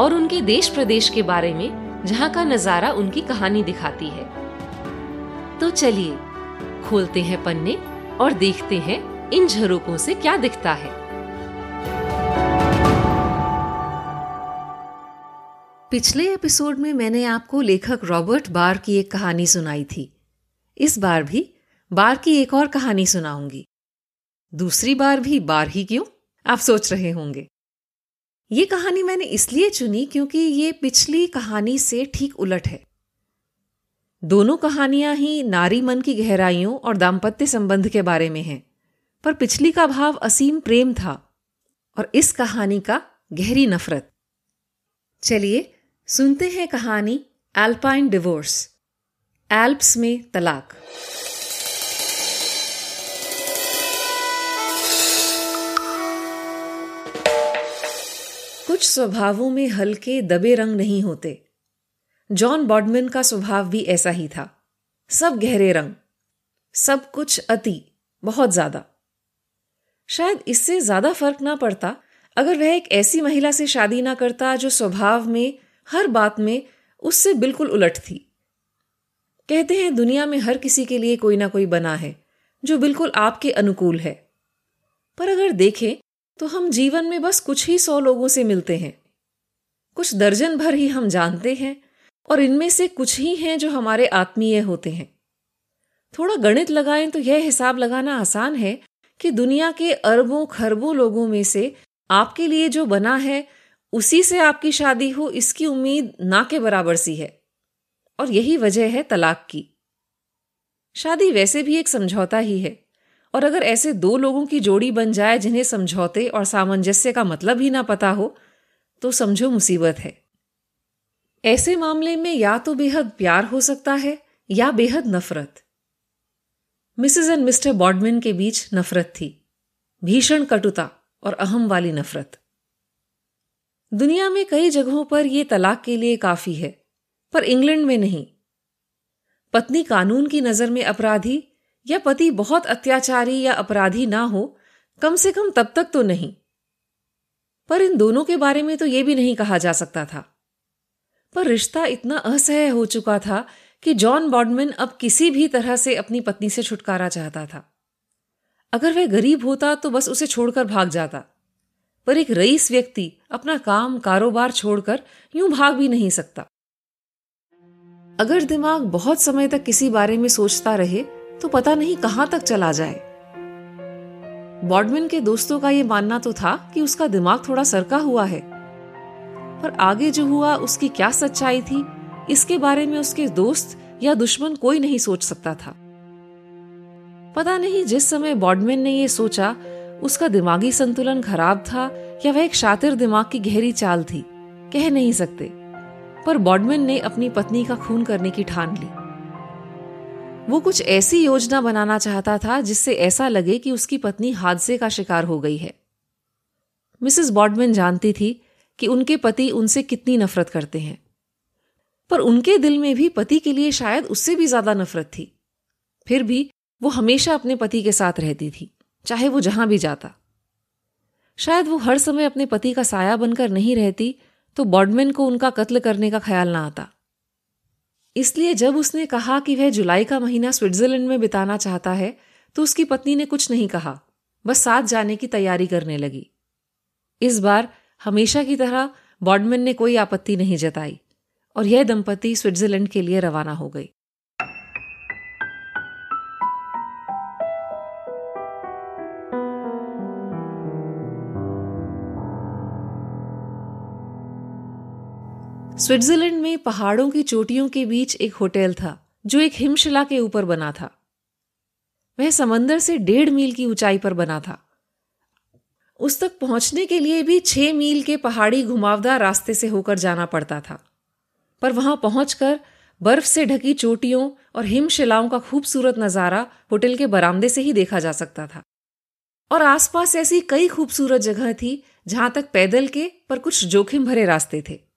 और उनके देश प्रदेश के बारे में, जहाँ का नज़ारा उनकी कहानी दिखाती है। तो चलिए, खोलते हैं पन्ने और देखते हैं इन झरोकों से क्या दिखता है। पिछले एपिसोड में मैंने आपको लेखक रॉबर्ट बार की एक कहानी सुनाई थी। इस बार भी बार की एक और कहानी सुनाऊँगी। दूसरी बार भी बार ही क्यों? आप सोच रहे होंगे। ये कहानी मैंने इसलिए चुनी क्योंकि ये पिछली कहानी से ठीक उलट है। दोनों कहानियाँ ही नारी मन की गहराइयों और दाम्पत्य संबंध के बारे में हैं, पर पिछली का भाव असीम प्रेम था और इस कहानी का गहरी नफरत। चलिए, सुनते हैं कहानी एल्पाइन डिवोर्स एल्प्स में तलाक। कुछ स्वभावों में हल्के, दबे रंग नहीं होते। जॉन बॉडमैन का स्वभाव भी ऐसा ही था। सब गहरे रंग, सब कुछ अति, बहुत ज़्यादा। शायद इससे ज़्यादा फ़र्क ना पड़ता, अगर वह एक ऐसी महिला से शादी ना करता जो स्वभाव में, हर बात में उससे बिल्कुल उलट थी। कहते हैं, दुनिया में हर किसी के लिए कोई ना कोई बना है, जो बिल्कुल आपके अनुकूल है। पर अगर देखें तो हम जीवन में बस कुछ ही सौ लोगों से मिलते हैं। कुछ दर्जन भर ही हम जानते हैं और इनमें से कुछ ही हैं जो हमारे आत्मीय होते हैं। थोड़ा गणित लगाएँ तो यह हिसाब लगाना आसान है कि दुनिया के अरबों खरबों लोगों में से आपके लिए जो बना है, उसी से आपकी शादी हो, इसकी उम्मीद ना के बराबर सी है। और यही वजह है तलाक की। शादी वैसे भी एक समझौता ही है। और अगर ऐसे दो लोगों की जोड़ी बन जाए जिन्हें समझौते और सामंजस्य का मतलब ही ना पता हो तो समझो मुसीबत है। ऐसे मामले में या तो बेहद प्यार हो सकता है या बेहद नफरत। मिसेस एंड मिस्टर बॉडमिन के बीच नफरत थी, भीषण कटुता और अहम वाली नफरत। दुनिया में कई जगहों पर यह तलाक के लिए काफ़ी है, पर इंग्लैंड में नहीं। पत्नी कानून की नज़र में अपराधी या पति बहुत अत्याचारी या अपराधी ना हो, कम से कम तब तक तो नहीं। पर इन दोनों के बारे में तो यह भी नहीं कहा जा सकता था। पर रिश्ता इतना असह्य हो चुका था कि जॉन बॉडमिन अब किसी भी तरह से अपनी पत्नी से छुटकारा चाहता था। अगर वह गरीब होता तो बस उसे छोड़कर भाग जाता। पर एक रईस व्यक्ति अपना काम कारोबार छोड़कर यूँ भाग भी नहीं सकता। अगर दिमाग बहुत समय तक किसी बारे में सोचता रहे तो पता नहीं कहाँ तक चला जाए। बॉडमिन के दोस्तों का यह मानना तो था कि उसका दिमाग थोड़ा सरका हुआ है। पर आगे जो हुआ, उसकी क्या सच्चाई थी, इसके बारे में उसके दोस्त या दुश्मन कोई नहीं सोच सकता था। पता नहीं जिस समय बॉडमिन ने यह सोचा, उसका दिमागी संतुलन खराब था या वह एक शातिर दिमाग की गहरी चाल थी, कह नहीं सकते। पर बॉडमिन ने अपनी पत्नी का खून करने की ठान ली। वो कुछ ऐसी योजना बनाना चाहता था जिससे ऐसा लगे कि उसकी पत्नी हादसे का शिकार हो गई है। मिसेस बॉडमैन जानती थी कि उनके पति उनसे कितनी नफरत करते हैं। पर उनके दिल में भी पति के लिए शायद उससे भी ज़्यादा नफरत थी। फिर भी वो हमेशा अपने पति के साथ रहती थी, चाहे वो जहाँ भी जाता। शायद वो हर समय अपने पति का साया बनकर नहीं रहती तो बॉडमैन को उनका कत्ल करने का ख्याल ना आता। इसलिए जब उसने कहा कि वह जुलाई का महीना स्विट्जरलैंड में बिताना चाहता है तो उसकी पत्नी ने कुछ नहीं कहा। बस साथ जाने की तैयारी करने लगी। इस बार हमेशा की तरह बॉडमैन ने कोई आपत्ति नहीं जताई, और यह दंपति स्विट्जरलैंड के लिए रवाना हो गई। स्विट्जरलैंड में पहाड़ों की चोटियों के बीच एक होटल था, जो एक हिमशिला के ऊपर बना था। वह समंदर से डेढ़ मील की ऊंचाई पर बना था। उस तक पहुँचने के लिए भी छह मील के पहाड़ी घुमावदार रास्ते से होकर जाना पड़ता था। पर वहाँ पहुंचकर बर्फ़ से ढकी चोटियों और हिमशिलाओं का खूबसूरत नज़ारा होटल के बरामदे से ही देखा जा सकता था। और आसपास ऐसी कई खूबसूरत जगह थी, जहाँ तक पैदल के पर कुछ जोखिम भरे रास्ते थे।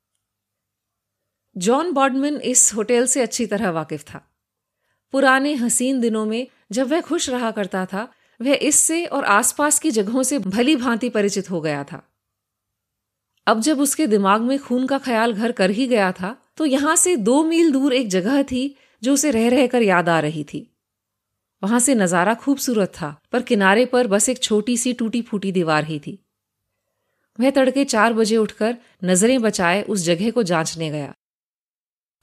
जॉन बॉडमन इस होटल से अच्छी तरह वाकिफ था। पुराने हसीन दिनों में जब वह खुश रहा करता था, वह इससे और आसपास की जगहों से भली भांति परिचित हो गया था। अब जब उसके दिमाग में खून का ख्याल घर कर ही गया था तो यहाँ से दो मील दूर एक जगह थी जो उसे रह रहकर याद आ रही थी। वहाँ से नज़ारा खूबसूरत था, पर किनारे पर बस एक छोटी सी टूटी फूटी दीवार ही थी। वह तड़के चार बजे उठकर नज़रें बचाए उस जगह को जांचने गया।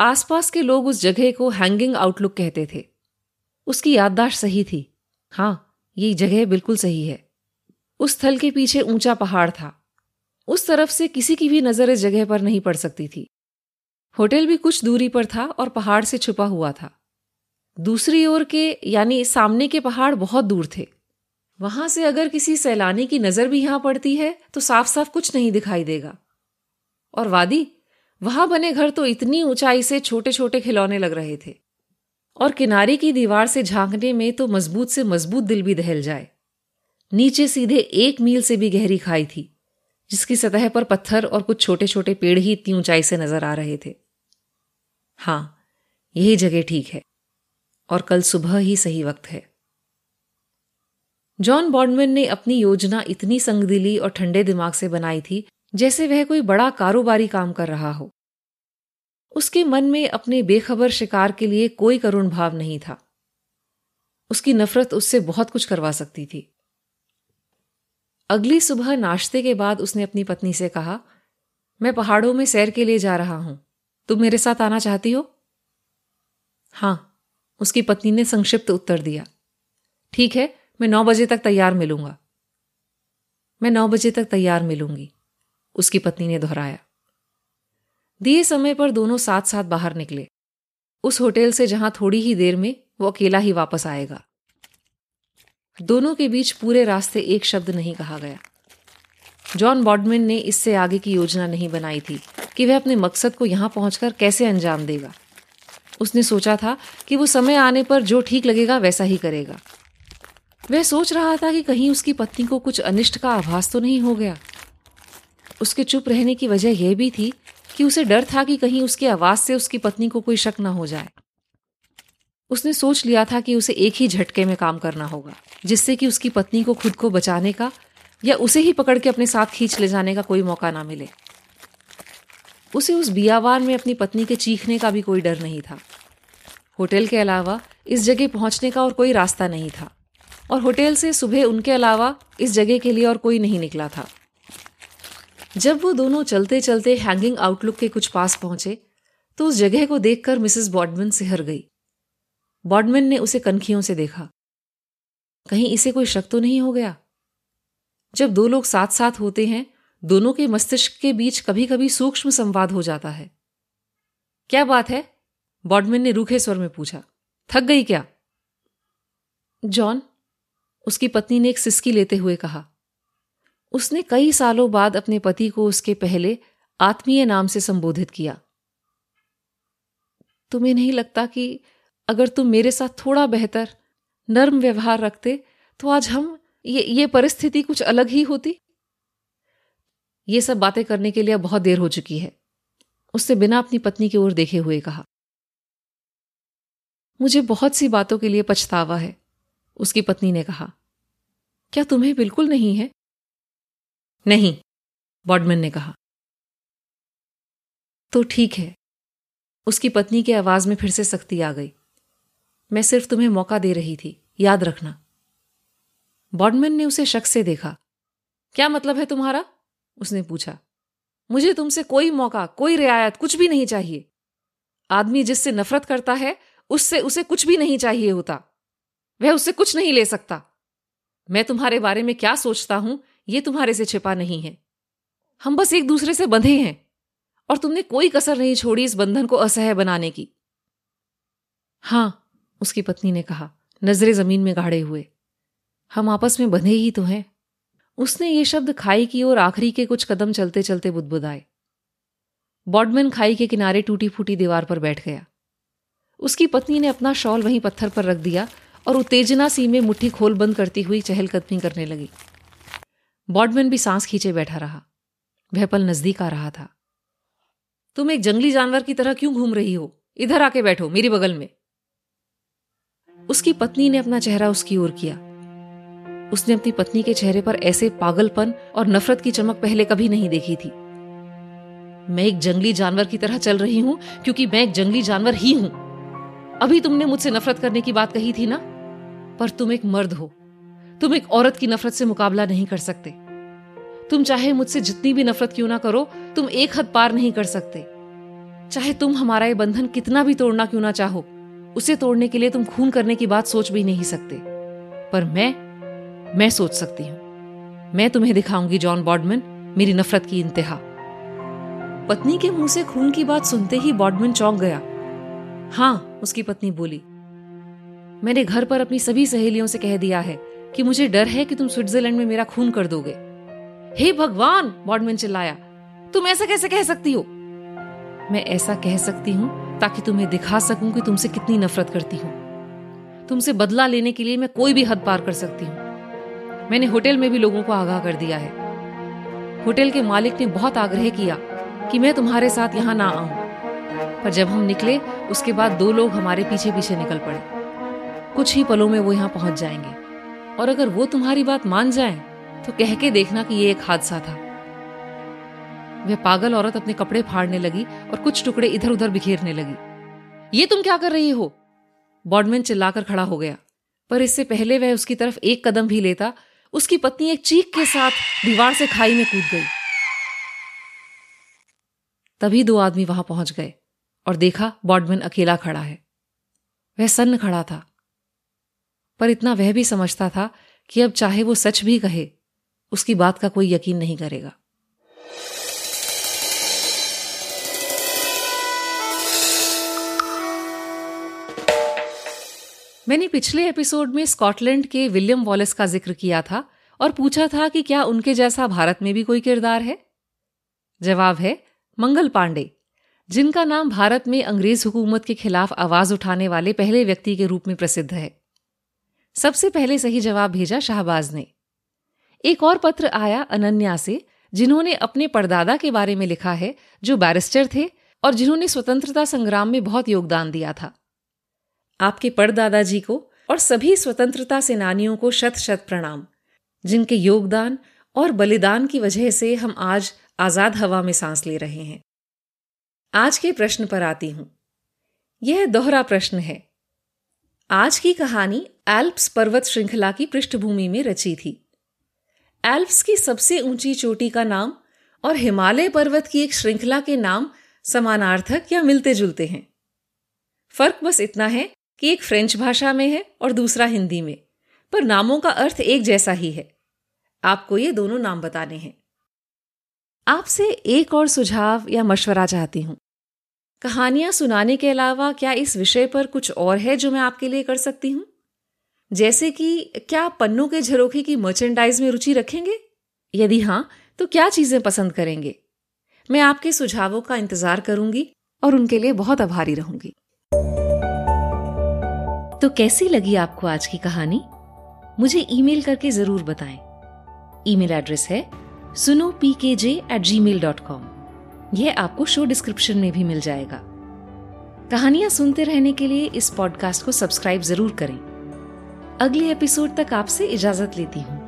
आसपास के लोग उस जगह को हैंगिंग आउटलुक कहते थे। उसकी याददाश्त सही थी। हाँ ये जगह बिल्कुल सही है। उस स्थल के पीछे ऊँचा पहाड़ था। उस तरफ़ से किसी की भी नज़र इस जगह पर नहीं पड़ सकती थी। होटल भी कुछ दूरी पर था और पहाड़ से छुपा हुआ था। दूसरी ओर के, यानी सामने के पहाड़ बहुत दूर थे। वहाँ से अगर किसी सैलानी की नज़र भी यहाँ पड़ती है तो साफ़ साफ़ कुछ नहीं दिखाई देगा। और वादी वहाँ बने घर तो इतनी ऊंचाई से छोटे छोटे खिलौने लग रहे थे। और किनारे की दीवार से झांकने में तो मज़बूत से मज़बूत दिल भी दहल जाए। नीचे सीधे एक मील से भी गहरी खाई थी, जिसकी सतह पर पत्थर और कुछ छोटे छोटे पेड़ ही इतनी ऊंचाई से नज़र आ रहे थे। हाँ, यही जगह ठीक है, और कल सुबह ही सही वक्त है। जॉन बॉन्डमैन ने अपनी योजना इतनी संगदिली और ठंडे दिमाग से बनाई थी जैसे वह कोई बड़ा कारोबारी काम कर रहा हो। उसके मन में अपने बेखबर शिकार के लिए कोई करुण भाव नहीं था। उसकी नफरत उससे बहुत कुछ करवा सकती थी। अगली सुबह नाश्ते के बाद उसने अपनी पत्नी से कहा, मैं पहाड़ों में सैर के लिए जा रहा हूँ। तुम मेरे साथ आना चाहती हो? हाँ, उसकी पत्नी ने संक्षिप्त उत्तर दिया। ठीक है, मैं नौ बजे तक तैयार मिलूँगा। मैं नौ बजे तक तैयार मिलूँगी। उसकी पत्नी ने दोहराया। दिए समय पर दोनों साथ साथ बाहर निकले। उस होटल से जहाँ थोड़ी ही देर में वो अकेला ही वापस आएगा। दोनों के बीच पूरे रास्ते एक शब्द नहीं कहा गया। जॉन बॉडमिन ने इससे आगे की योजना नहीं बनाई थी कि वह अपने मकसद को यहाँ पहुंचकर कैसे अंजाम देगा। उसने सोचा था कि वो समय आने पर जो ठीक लगेगा वैसा ही करेगा। वह सोच रहा था कि कहीं उसकी पत्नी को कुछ अनिष्ट का आभास तो नहीं हो गया। उसके चुप रहने की वजह यह भी थी कि उसे डर था कि कहीं उसकी आवाज़ से उसकी पत्नी को कोई शक न हो जाए। उसने सोच लिया था कि उसे एक ही झटके में काम करना होगा, जिससे कि उसकी पत्नी को खुद को बचाने का या उसे ही पकड़ के अपने साथ खींच ले जाने का कोई मौका ना मिले। उसे उस बियावान में अपनी पत्नी के चीखने का भी कोई डर नहीं था। होटल के अलावा इस जगह पहुँचने का और कोई रास्ता नहीं था, और होटल से सुबह उनके अलावा इस जगह के लिए और कोई नहीं निकला था। जब वो दोनों चलते चलते हैंगिंग आउटलुक के कुछ पास पहुँचे तो उस जगह को देखकर मिसेस बॉडमन सिहर गई। बॉडमन ने उसे कनखियों से देखा। कहीं इसे कोई शक तो नहीं हो गया? जब दो लोग साथ साथ होते हैं, दोनों के मस्तिष्क के बीच कभी कभी सूक्ष्म संवाद हो जाता है। क्या बात है? बॉडमैन ने रूखे स्वर में पूछा। थक गई क्या? जॉन, उसकी पत्नी ने एक सिस्की लेते हुए कहा। उसने कई सालों बाद अपने पति को उसके पहले आत्मीय नाम से संबोधित किया। तुम्हें नहीं लगता कि अगर तुम मेरे साथ थोड़ा बेहतर, नर्म व्यवहार रखते तो आज हम ये ये परिस्थिति कुछ अलग ही होती? ये सब बातें करने के लिए बहुत देर हो चुकी है। उसने बिना अपनी पत्नी की ओर देखे हुए कहा, मुझे बहुत सी बातों के लिए पछतावा है। उसकी पत्नी ने कहा, क्या तुम्हें बिल्कुल नहीं है? नहीं बॉडमैन ने कहा। तो ठीक है। उसकी पत्नी की आवाज़ में फिर से सख्ती आ गई। मैं सिर्फ़ तुम्हें मौका दे रही थी, याद रखना। बॉडमैन ने उसे शक से देखा। क्या मतलब है तुम्हारा? उसने पूछा। मुझे तुमसे कोई मौका, कोई रियायत कुछ भी नहीं चाहिए। आदमी जिससे नफरत करता है, उससे उसे कुछ भी नहीं चाहिए होता। वह उससे कुछ नहीं ले सकता। मैं तुम्हारे बारे में क्या सोचता हूँ? यह तुम्हारे से छिपा नहीं है। हम बस एक दूसरे से बंधे हैं, और तुमने कोई कसर नहीं छोड़ी इस बंधन को असह्य बनाने की। हाँ, उसकी पत्नी ने कहा, नजरे ज़मीन में गाड़े हुए, हम आपस में बंधे ही तो हैं। उसने ये शब्द खाई की ओर आखिरी के कुछ कदम चलते चलते बुदबुदाए। बॉडमैन खाई के किनारे टूटी फूटी दीवार पर बैठ गया। उसकी पत्नी ने अपना शॉल वहीं पत्थर पर रख दिया, और उत्तेजना सी में मुट्ठी खोल बंद करती हुई चहलकदमी करने लगी। बॉडमैन भी सांस खींचे बैठा रहा। वह पल नज़दीक आ रहा था। तुम एक जंगली जानवर की तरह क्यों घूम रही हो? इधर आके बैठो, मेरी बगल में। उसकी पत्नी ने अपना चेहरा उसकी ओर किया। उसने अपनी पत्नी के चेहरे पर ऐसे पागलपन और नफरत की चमक पहले कभी नहीं देखी थी। मैं एक जंगली जानवर की तरह चल रही हूँ, क्योंकि मैं एक जंगली जानवर ही हूँ। अभी तुमने मुझसे नफरत करने की बात कही थी ना? पर तुम एक मर्द हो। तुम एक औरत की नफरत से मुकाबला नहीं कर सकते। तुम चाहे मुझसे जितनी भी नफरत क्यों ना करो, तुम एक हद पार नहीं कर सकते। चाहे तुम हमारा ये बंधन कितना भी तोड़ना क्यों ना चाहो, उसे तोड़ने के लिए तुम खून करने की बात सोच भी नहीं सकते। पर मैं मैं सोच सकती हूँ। मैं तुम्हें दिखाऊँगी, जॉन बॉडमैन, मेरी नफरत की इंतहा। पत्नी के मुँह से खून की बात सुनते ही बॉडमैन चौंक गया। हाँ, उसकी पत्नी बोली, मैंने घर पर अपनी सभी सहेलियों से कह दिया है कि मुझे डर है कि तुम स्विट्जरलैंड में मेरा खून कर दोगे। हे भगवान, बॉडमैन चिल्लाया, तुम ऐसा कैसे कह सकती हो? मैं ऐसा कह सकती हूँ ताकि तुम्हें दिखा सकूँ कि तुमसे कितनी नफरत करती हूँ। तुमसे बदला लेने के लिए मैं कोई भी हद पार कर सकती हूँ। मैंने होटल में भी लोगों को आगाह कर दिया है। होटल के मालिक ने बहुत आग्रह किया कि मैं तुम्हारे साथ यहाँ ना आऊँ। पर जब हम निकले, उसके बाद दो लोग हमारे पीछे पीछे निकल पड़े। कुछ ही पलों में वो यहाँ पहुँच जाएँगे। और अगर वो तुम्हारी बात मान जाए तो कह के देखना कि ये एक हादसा था। वह पागल औरत अपने कपड़े फाड़ने लगी और कुछ टुकड़े इधर उधर बिखेरने लगी। ये तुम क्या कर रही हो? बॉडमैन चिल्लाकर खड़ा हो गया। पर इससे पहले वह उसकी तरफ़ एक कदम भी लेता, उसकी पत्नी एक चीख के साथ दीवार से खाई में कूद गई। तभी दो आदमी वहाँ पहुँच गए और देखा बॉडमैन अकेला खड़ा है। वह सन्न खड़ा था। पर इतना वह भी समझता था कि अब चाहे वो सच भी कहे, उसकी बात का कोई यकीन नहीं करेगा। मैंने पिछले एपिसोड में स्कॉटलैंड के विलियम वॉलेस का ज़िक्र किया था और पूछा था कि क्या उनके जैसा भारत में भी कोई किरदार है? जवाब है, मंगल पांडे, जिनका नाम भारत में अंग्रेज़ हुकूमत के खिलाफ आवाज़ उठाने वाले पहले व्यक्ति के रूप में प्रसिद्ध है। सबसे पहले सही जवाब भेजा शाहबाज ने। एक और पत्र आया अनन्या से, जिन्होंने अपने परदादा के बारे में लिखा है, जो बैरिस्टर थे और जिन्होंने स्वतंत्रता संग्राम में बहुत योगदान दिया था। आपके परदादा जी को और सभी स्वतंत्रता सेनानियों को शत शत प्रणाम, जिनके योगदान और बलिदान की वजह से हम आज आज़ाद हवा में सांस ले रहे हैं। आज के प्रश्न पर आती हूँ। यह दोहरा प्रश्न है। आज की कहानी एल्प्स पर्वत श्रृंखला की पृष्ठभूमि में रची थी। एल्प्स की सबसे ऊँची चोटी का नाम और हिमालय पर्वत की एक श्रृंखला के नाम समानार्थक या मिलते जुलते हैं। फ़र्क बस इतना है कि एक फ्रेंच भाषा में है और दूसरा हिंदी में, पर नामों का अर्थ एक जैसा ही है। आपको ये दोनों नाम बताने हैं। आपसे एक और सुझाव या मशवरा चाहती हूँ। कहानियाँ सुनाने के अलावा क्या इस विषय पर कुछ और है जो मैं आपके लिए कर सकती हूँ? जैसे कि क्या पन्नों के झरोखे की मर्चेंडाइज में रुचि रखेंगे? यदि हाँ तो क्या चीज़ें पसंद करेंगे? मैं आपके सुझावों का इंतज़ार करूँगी और उनके लिए बहुत आभारी रहूँगी। तो कैसी लगी आपको आज की कहानी? मुझे ईमेल करके ज़रूर बताएँ। ईमेल एड्रेस है सुनो P K J at gmail dot com यह आपको शो डिस्क्रिप्शन में भी मिल जाएगा। कहानियाँ सुनते रहने के लिए इस पॉडकास्ट को सब्सक्राइब ज़रूर करें। अगले एपिसोड तक आपसे इजाज़त लेती हूँ।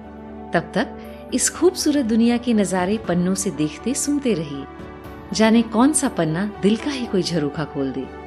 तब तक इस खूबसूरत दुनिया के नजारे पन्नों से देखते सुनते रहिए। जाने कौन सा पन्ना दिल का ही कोई झरोखा खोल दे।